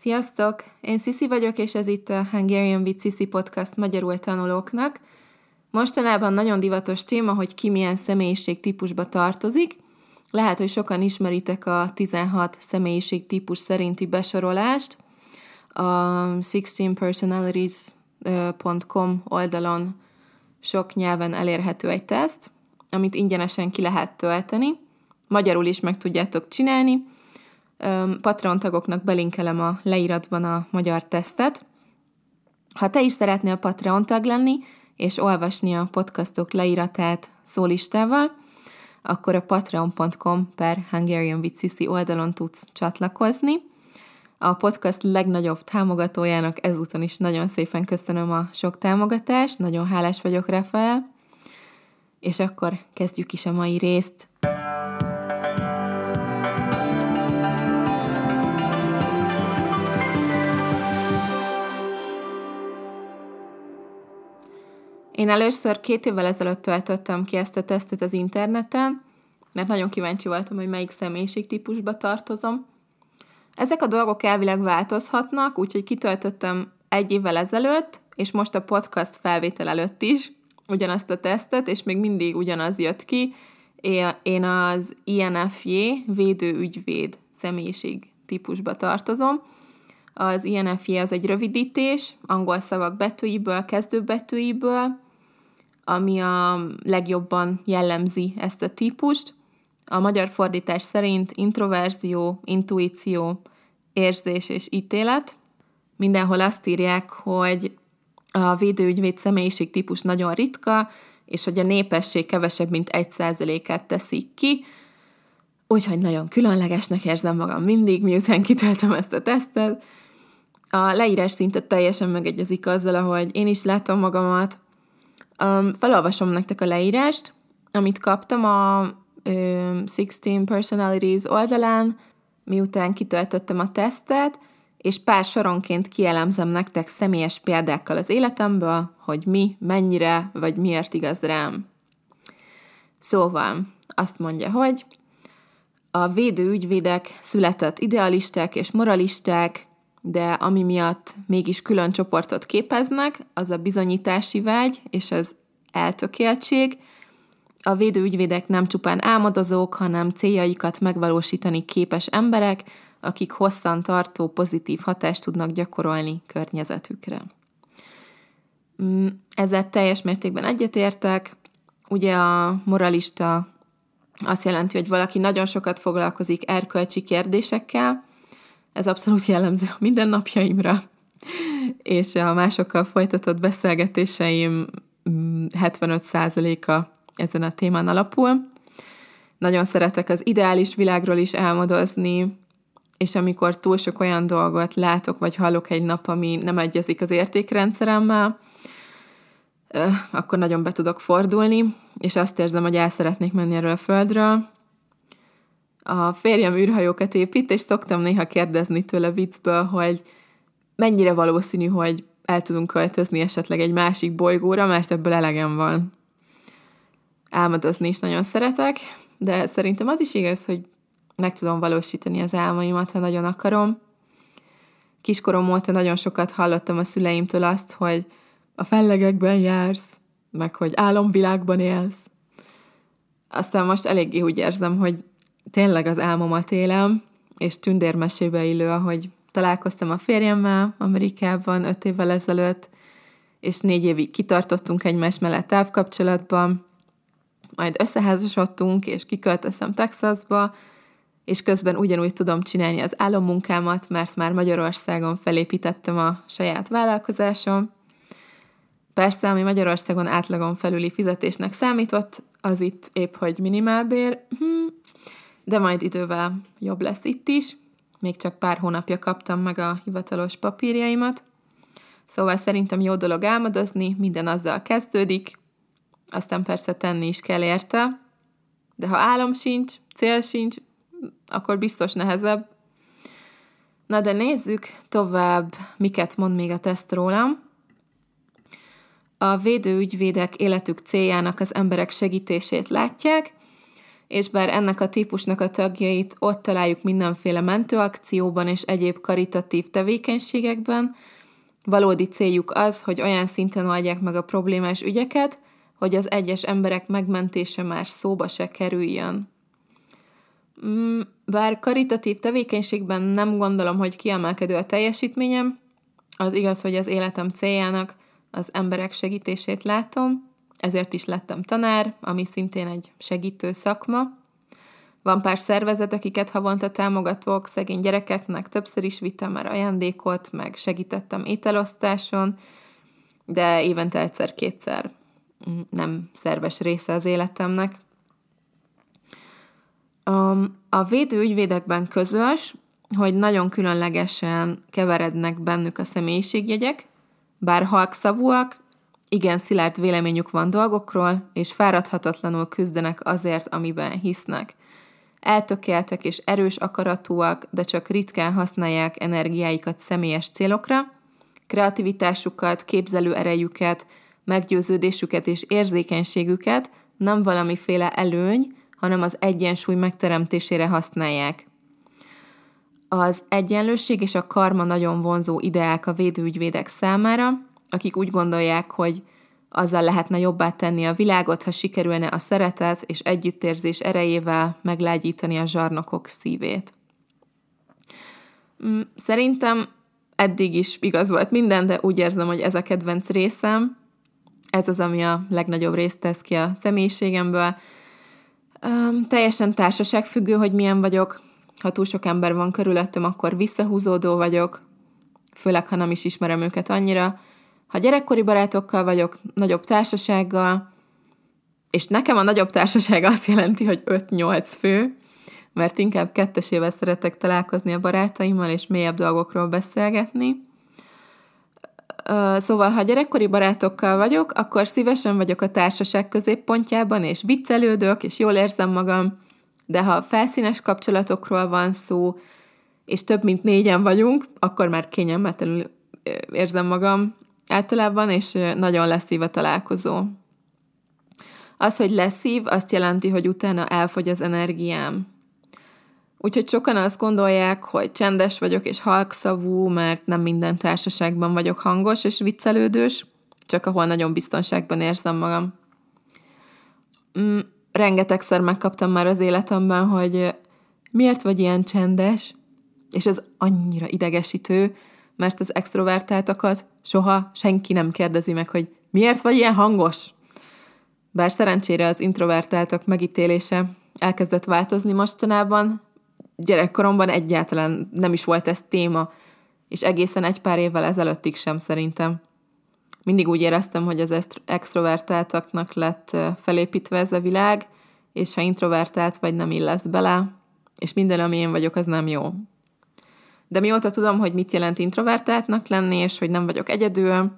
Sziasztok! Én Sisi vagyok, és ez itt a Hungarian with Sisi podcast magyarul tanulóknak. Mostanában nagyon divatos téma, hogy ki milyen személyiségtípusba tartozik. Lehet, hogy sokan ismeritek a 16 személyiségtípus szerinti besorolást. A 16personalities.com oldalon sok nyelven elérhető egy teszt, amit ingyenesen ki lehet tölteni. Magyarul is meg tudjátok csinálni, Patreon tagoknak belinkelem a leíratban a magyar tesztet. Ha te is szeretnél Patreon tag lenni, és olvasni a podcastok leíratát szólistával, akkor a patreon.com per Hungarian with oldalon tudsz csatlakozni. A podcast legnagyobb támogatójának ezúton is nagyon szépen köszönöm a sok támogatást, nagyon hálás vagyok Rafael, és akkor kezdjük is a mai részt. Én először két évvel ezelőtt töltöttem ki ezt a tesztet az interneten, mert nagyon kíváncsi voltam, hogy melyik személyiségtípusba tartozom. Ezek a dolgok elvileg változhatnak, úgyhogy kitöltöttem egy évvel ezelőtt, és most a podcast felvétel előtt is ugyanazt a tesztet, és még mindig ugyanaz jött ki. Én az INFJ védőügyvéd személyiség típusba tartozom. Az INFJ az egy rövidítés, angol szavak betűiből, kezdőbetűiből, ami a legjobban jellemzi ezt a típust. A magyar fordítás szerint introverzió, intuíció, érzés és ítélet. Mindenhol azt írják, hogy a védőügyvéd személyiség típus nagyon ritka, és hogy a népesség kevesebb, mint egy százalékát teszik ki, úgyhogy nagyon különlegesnek érzem magam mindig, miután kitöltöm ezt a tesztet. A leírás szinte teljesen megegyezik azzal, ahogy én is látom magamat, Um, felolvasom nektek a leírást, amit kaptam a um, 16 Personalities oldalán, miután kitöltöttem a tesztet, és pár soronként kielemzem nektek személyes példákkal az életemből, hogy mi, mennyire, vagy miért igaz rám. Szóval azt mondja, hogy a védő ügyvédek született idealisták és moralisták, de ami miatt mégis külön csoportot képeznek, az a bizonyítási vágy és az eltökéltség. A védőügyvédek nem csupán álmodozók, hanem céljaikat megvalósítani képes emberek, akik hosszan tartó pozitív hatást tudnak gyakorolni környezetükre. Mm, ezzel teljes mértékben egyetértek. Ugye a moralista azt jelenti, hogy valaki nagyon sokat foglalkozik erkölcsi kérdésekkel, ez abszolút jellemző a mindennapjaimra, és a másokkal folytatott beszélgetéseim 75%-a mm, ezen a témán alapul. Nagyon szeretek az ideális világról is álmodozni, és amikor túl sok olyan dolgot látok, vagy hallok egy nap, ami nem egyezik az értékrendszeremmel, akkor nagyon be tudok fordulni, és azt érzem, hogy el szeretnék menni erről a földről, a férjem űrhajókat épít, és szoktam néha kérdezni tőle viccből, hogy mennyire valószínű, hogy el tudunk költözni esetleg egy másik bolygóra, mert ebből elegem van. Álmodozni is nagyon szeretek, de szerintem az is igaz, hogy meg tudom valósítani az álmaimat, ha nagyon akarom. Kiskorom óta nagyon sokat hallottam a szüleimtől azt, hogy a fellegekben jársz, meg hogy álomvilágban élsz. Aztán most eléggé úgy érzem, hogy tényleg az álmomat élem, és tündérmesébe illő, ahogy találkoztam a férjemmel Amerikában öt évvel ezelőtt, és négy évig kitartottunk egymás mellett távkapcsolatban, majd összeházasodtunk, és kiköltöztem Texasba, és közben ugyanúgy tudom csinálni az álommunkámat, mert már Magyarországon felépítettem a saját vállalkozásom. Persze, ami Magyarországon átlagon felüli fizetésnek számított, az itt épp hogy minimálbér. Hm, de majd idővel jobb lesz itt is. Még csak pár hónapja kaptam meg a hivatalos papírjaimat. Szóval szerintem jó dolog álmodozni, minden azzal kezdődik, aztán persze tenni is kell érte, de ha álom sincs, cél sincs, akkor biztos nehezebb. Na de nézzük tovább, miket mond még a teszt rólam. A védőügyvédek életük céljának az emberek segítését látják, és bár ennek a típusnak a tagjait ott találjuk mindenféle mentőakcióban és egyéb karitatív tevékenységekben, valódi céljuk az, hogy olyan szinten oldják meg a problémás ügyeket, hogy az egyes emberek megmentése már szóba se kerüljön. Mm, bár karitatív tevékenységben nem gondolom, hogy kiemelkedő a teljesítményem, az igaz, hogy az életem céljának az emberek segítését látom, ezért is lettem tanár, ami szintén egy segítő szakma. Van pár szervezet, akiket havonta támogatok, szegény gyerekeknek többször is vittem már ajándékot, meg segítettem ételosztáson, de évente egyszer-kétszer nem szerves része az életemnek. A védőügyvédekben közös, hogy nagyon különlegesen keverednek bennük a személyiségjegyek, bár halkszavúak, igen szilárd véleményük van dolgokról, és fáradhatatlanul küzdenek azért, amiben hisznek. Eltökéltek és erős akaratúak, de csak ritkán használják energiáikat személyes célokra, kreativitásukat, képzelő erejüket, meggyőződésüket és érzékenységüket nem valamiféle előny, hanem az egyensúly megteremtésére használják. Az egyenlőség és a karma nagyon vonzó ideák a védőügyvédek számára, akik úgy gondolják, hogy azzal lehetne jobbá tenni a világot, ha sikerülne a szeretet és együttérzés erejével meglágyítani a zsarnokok szívét. Mm, szerintem eddig is igaz volt minden, de úgy érzem, hogy ez a kedvenc részem. Ez az, ami a legnagyobb részt tesz ki a személyiségemből. Um, teljesen társaságfüggő, hogy milyen vagyok. Ha túl sok ember van körülöttem, akkor visszahúzódó vagyok, főleg, ha nem is ismerem őket annyira. Ha gyerekkori barátokkal vagyok, nagyobb társasággal, és nekem a nagyobb társaság azt jelenti, hogy 5-8 fő, mert inkább kettesével szeretek találkozni a barátaimmal, és mélyebb dolgokról beszélgetni. Szóval, ha gyerekkori barátokkal vagyok, akkor szívesen vagyok a társaság középpontjában, és viccelődök, és jól érzem magam, de ha felszínes kapcsolatokról van szó, és több mint négyen vagyunk, akkor már kényelmetlenül érzem magam általában, és nagyon leszív a találkozó. Az, hogy leszív, azt jelenti, hogy utána elfogy az energiám. Úgyhogy sokan azt gondolják, hogy csendes vagyok és halkszavú, mert nem minden társaságban vagyok hangos és viccelődős, csak ahol nagyon biztonságban érzem magam. Mm, rengetegszer megkaptam már az életemben, hogy miért vagy ilyen csendes, és ez annyira idegesítő, mert az extrovertáltakat soha senki nem kérdezi meg, hogy miért vagy ilyen hangos. Bár szerencsére az introvertáltak megítélése elkezdett változni mostanában, gyerekkoromban egyáltalán nem is volt ez téma, és egészen egy pár évvel ezelőttig sem szerintem. Mindig úgy éreztem, hogy az extrovertáltaknak lett felépítve ez a világ, és ha introvertált vagy nem illesz bele, és minden, ami én vagyok, az nem jó. De mióta tudom, hogy mit jelent introvertáltnak lenni, és hogy nem vagyok egyedül,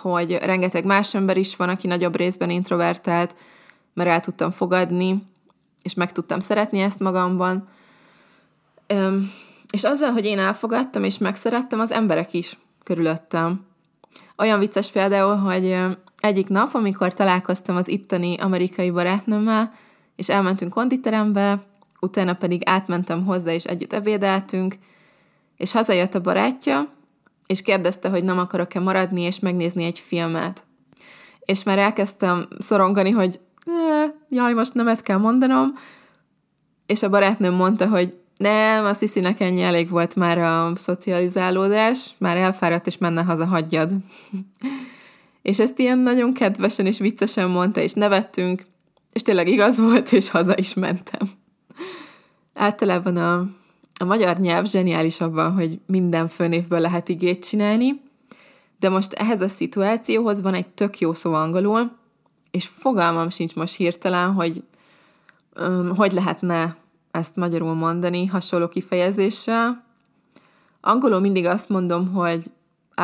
hogy rengeteg más ember is van, aki nagyobb részben introvertált, mert el tudtam fogadni, és meg tudtam szeretni ezt magamban, Öm, és azzal, hogy én elfogadtam és megszerettem, az emberek is körülöttem. Olyan vicces például, hogy egyik nap, amikor találkoztam az itteni amerikai barátnőmmel, és elmentünk konditerembe, utána pedig átmentem hozzá, és együtt ebédeltünk, és hazajött a barátja, és kérdezte, hogy nem akarok-e maradni, és megnézni egy filmet. És már elkezdtem szorongani, hogy jaj, most nemet kell mondanom, és a barátnőm mondta, hogy nem, azt hiszi, ennyi elég volt már a szocializálódás, már elfáradt, és menne haza, hagyjad. és ezt ilyen nagyon kedvesen és viccesen mondta, és nevettünk, és tényleg igaz volt, és haza is mentem. Általában a, a magyar nyelv zseniális abban, hogy minden főnévből lehet igét csinálni, de most ehhez a szituációhoz van egy tök jó szó angolul, és fogalmam sincs most hirtelen, hogy um, hogy lehetne ezt magyarul mondani hasonló kifejezéssel. Angolul mindig azt mondom, hogy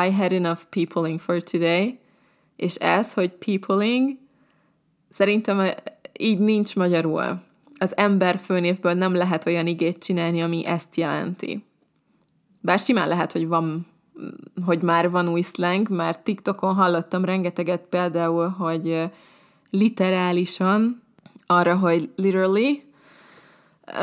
I had enough peopling for today, és ez, hogy peopling, szerintem így nincs magyarul. Az ember főnévből nem lehet olyan igét csinálni, ami ezt jelenti. Bár simán lehet, hogy van, hogy már van új slang, mert TikTokon hallottam rengeteget például, hogy literálisan arra, hogy literally.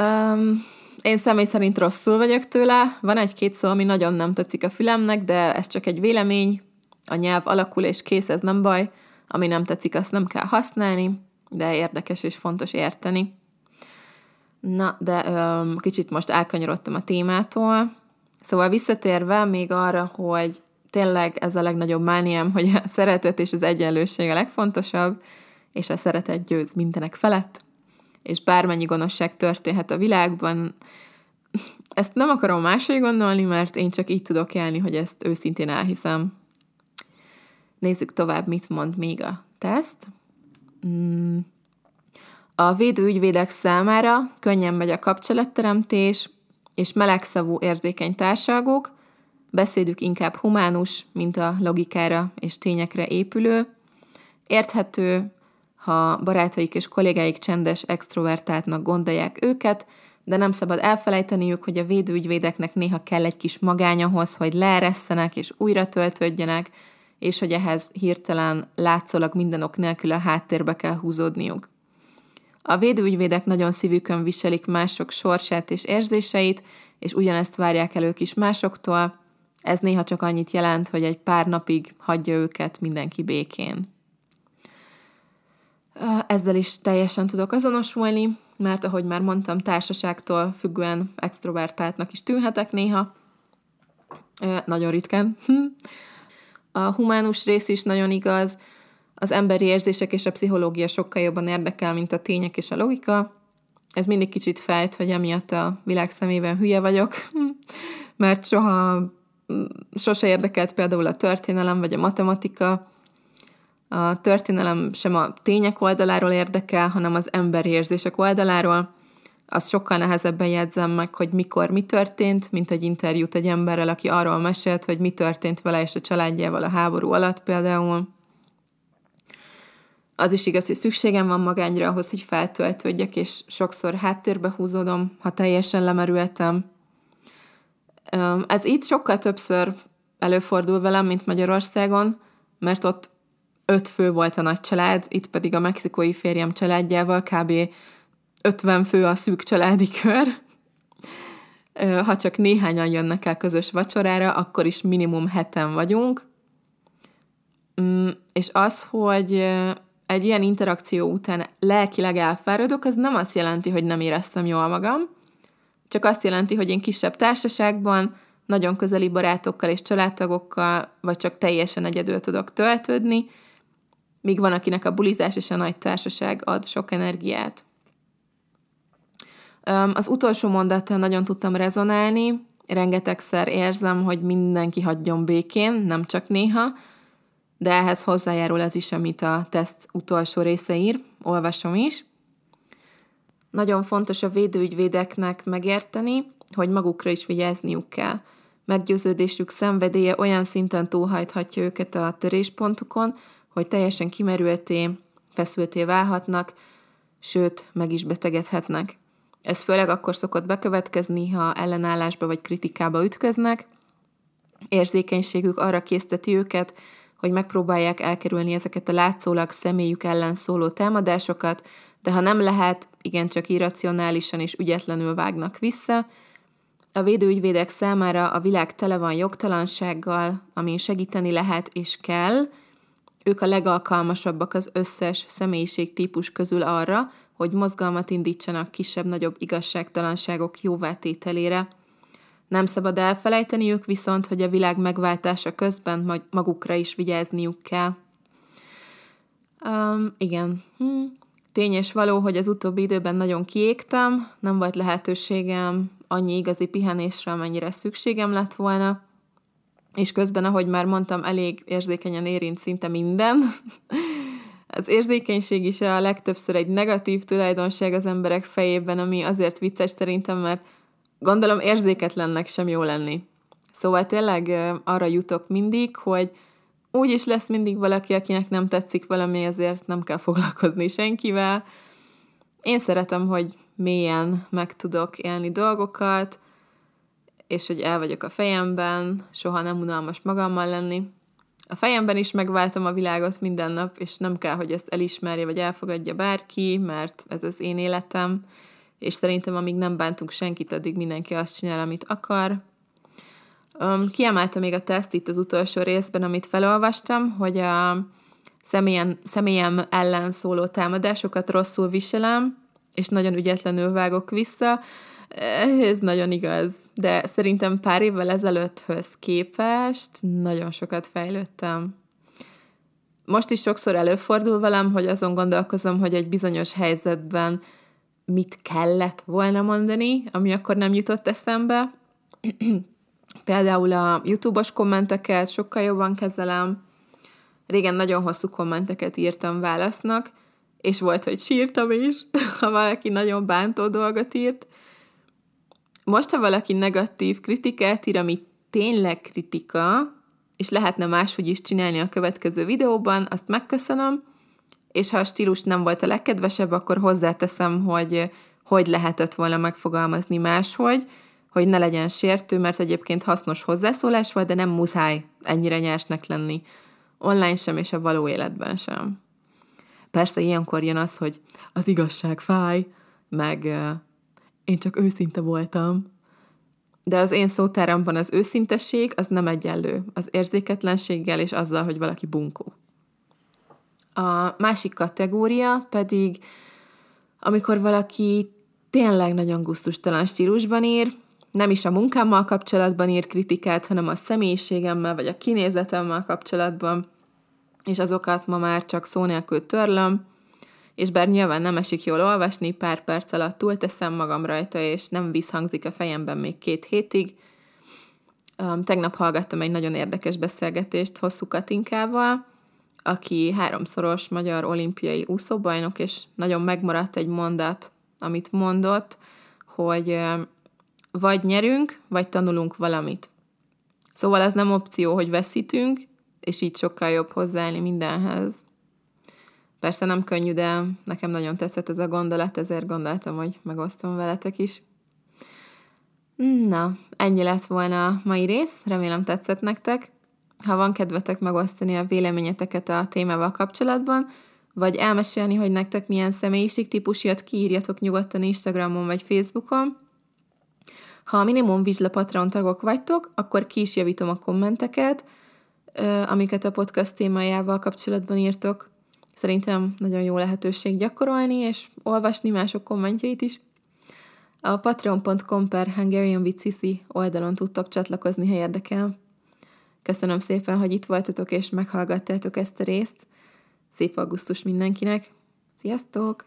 Um, én személy szerint rosszul vagyok tőle. Van egy-két szó, ami nagyon nem tetszik a fülemnek, de ez csak egy vélemény. A nyelv alakul és kész, ez nem baj. Ami nem tetszik, azt nem kell használni, de érdekes és fontos érteni. Na, de um, kicsit most elkanyarodtam a témától. Szóval visszatérve még arra, hogy tényleg ez a legnagyobb mániám, hogy a szeretet és az egyenlőség a legfontosabb, és a szeretet győz mindenek felett, és bármennyi gonoszság történhet a világban, ezt nem akarom máshogy gondolni, mert én csak így tudok élni, hogy ezt őszintén elhiszem. Nézzük tovább, mit mond még a teszt. Mm. A védőügyvédek számára könnyen megy a kapcsolatteremtés, és melegszavú érzékeny társalgók, beszédük inkább humánus, mint a logikára és tényekre épülő, érthető, ha barátaik és kollégáik csendes, extrovertáltnak gondolják őket, de nem szabad elfelejteniük, hogy a védőügyvédeknek néha kell egy kis magány ahhoz, hogy leeresszenek és újra töltődjenek, és hogy ehhez hirtelen látszólag minden nélkül a háttérbe kell húzódniuk. A védőügyvédek nagyon szívükön viselik mások sorsát és érzéseit, és ugyanezt várják el ők is másoktól. Ez néha csak annyit jelent, hogy egy pár napig hagyja őket mindenki békén. Ezzel is teljesen tudok azonosulni, mert ahogy már mondtam, társaságtól függően extrovertáltnak is tűnhetek néha. Nagyon ritkán. A humánus rész is nagyon igaz, az emberi érzések és a pszichológia sokkal jobban érdekel, mint a tények és a logika. Ez mindig kicsit fejt, hogy emiatt a világ szemében hülye vagyok, mert soha sose érdekelt például a történelem vagy a matematika, a történelem sem a tények oldaláról érdekel, hanem az emberi érzések oldaláról. Az sokkal nehezebben jegyzem meg, hogy mikor mi történt, mint egy interjút egy emberrel, aki arról mesélt, hogy mi történt vele és a családjával a háború alatt például. Az is igaz, hogy szükségem van magányra ahhoz, hogy feltöltődjek, és sokszor háttérbe húzódom, ha teljesen lemerültem. Ez itt sokkal többször előfordul velem, mint Magyarországon, mert ott öt fő volt a nagy család, itt pedig a mexikói férjem családjával kb. 50 fő a szűk családi kör. Ha csak néhányan jönnek el közös vacsorára, akkor is minimum heten vagyunk. Mm, és az, hogy egy ilyen interakció után lelkileg elfáradok, az nem azt jelenti, hogy nem éreztem jól magam, csak azt jelenti, hogy én kisebb társaságban, nagyon közeli barátokkal és családtagokkal, vagy csak teljesen egyedül tudok töltődni, míg van, akinek a bulizás és a nagy társaság ad sok energiát. Az utolsó mondattal nagyon tudtam rezonálni, rengetegszer érzem, hogy mindenki hagyjon békén, nem csak néha, de ehhez hozzájárul ez is, amit a teszt utolsó része ír, olvasom is. Nagyon fontos a védőügyvédeknek megérteni, hogy magukra is vigyázniuk kell. Meggyőződésük szenvedélye olyan szinten túlhajthatja őket a töréspontukon, hogy teljesen kimerülté, feszülté válhatnak, sőt, meg is betegedhetnek. Ez főleg akkor szokott bekövetkezni, ha ellenállásba vagy kritikába ütköznek. Érzékenységük arra készteti őket, hogy megpróbálják elkerülni ezeket a látszólag személyük ellen szóló támadásokat, de ha nem lehet, igencsak irracionálisan és ügyetlenül vágnak vissza. A védőügyvédek számára a világ tele van jogtalansággal, amin segíteni lehet és kell, ők a legalkalmasabbak az összes személyiségtípus közül arra, hogy mozgalmat indítsanak kisebb-nagyobb igazságtalanságok jóvátételére. Nem szabad elfelejteniük viszont, hogy a világ megváltása közben magukra is vigyázniuk kell. Um, igen. Hm. Tényes való, hogy az utóbbi időben nagyon kiégtem, nem volt lehetőségem annyi igazi pihenésre, amennyire szükségem lett volna és közben, ahogy már mondtam, elég érzékenyen érint szinte minden. Az érzékenység is a legtöbbször egy negatív tulajdonság az emberek fejében, ami azért vicces szerintem, mert gondolom érzéketlennek sem jó lenni. Szóval tényleg arra jutok mindig, hogy úgy is lesz mindig valaki, akinek nem tetszik valami, ezért nem kell foglalkozni senkivel. Én szeretem, hogy mélyen meg tudok élni dolgokat, és hogy el vagyok a fejemben, soha nem unalmas magammal lenni. A fejemben is megváltom a világot minden nap, és nem kell, hogy ezt elismerje, vagy elfogadja bárki, mert ez az én életem, és szerintem amíg nem bántunk senkit, addig mindenki azt csinál, amit akar. Um, kiemelte még a teszt itt az utolsó részben, amit felolvastam, hogy a személyen, személyem ellen szóló támadásokat rosszul viselem, és nagyon ügyetlenül vágok vissza. Ez nagyon igaz, de szerintem pár évvel ezelőtthöz képest nagyon sokat fejlődtem. Most is sokszor előfordul velem, hogy azon gondolkozom, hogy egy bizonyos helyzetben mit kellett volna mondani, ami akkor nem jutott eszembe. Például a YouTube-os kommenteket sokkal jobban kezelem. Régen nagyon hosszú kommenteket írtam válasznak, és volt, hogy sírtam is, ha valaki nagyon bántó dolgot írt. Most, ha valaki negatív kritikát ír, ami tényleg kritika, és lehetne máshogy is csinálni a következő videóban, azt megköszönöm, és ha a stílus nem volt a legkedvesebb, akkor hozzáteszem, hogy hogy lehetett volna megfogalmazni máshogy, hogy ne legyen sértő, mert egyébként hasznos hozzászólás volt, de nem muszáj ennyire nyersnek lenni. Online sem, és a való életben sem. Persze ilyenkor jön az, hogy az igazság fáj, meg én csak őszinte voltam. De az én szótáramban az őszintesség az nem egyenlő az érzéketlenséggel és azzal, hogy valaki bunkó. A másik kategória pedig, amikor valaki tényleg nagyon gusztustalan stílusban ír, nem is a munkámmal kapcsolatban ír kritikát, hanem a személyiségemmel vagy a kinézetemmel kapcsolatban, és azokat ma már csak szó nélkül törlöm, és bár nyilván nem esik jól olvasni, pár perc alatt túlteszem magam rajta, és nem visszhangzik a fejemben még két hétig. Tegnap hallgattam egy nagyon érdekes beszélgetést Hosszú Katinkával, aki háromszoros magyar olimpiai úszóbajnok, és nagyon megmaradt egy mondat, amit mondott, hogy vagy nyerünk, vagy tanulunk valamit. Szóval az nem opció, hogy veszítünk, és így sokkal jobb hozzáállni mindenhez. Persze nem könnyű, de nekem nagyon tetszett ez a gondolat, ezért gondoltam, hogy megosztom veletek is. Na, ennyi lett volna a mai rész, remélem tetszett nektek. Ha van kedvetek megosztani a véleményeteket a témával kapcsolatban, vagy elmesélni, hogy nektek milyen személyiségtípus jött ki, írjatok nyugodtan Instagramon vagy Facebookon. Ha a minimum vizsla Patreon tagok vagytok, akkor ki is javítom a kommenteket, amiket a podcast témájával kapcsolatban írtok. Szerintem nagyon jó lehetőség gyakorolni, és olvasni mások kommentjeit is. A patreon.com per Hungarian with Cici oldalon tudtok csatlakozni, ha érdekel. Köszönöm szépen, hogy itt voltatok és meghallgattátok ezt a részt. Szép augusztus mindenkinek! Sziasztok!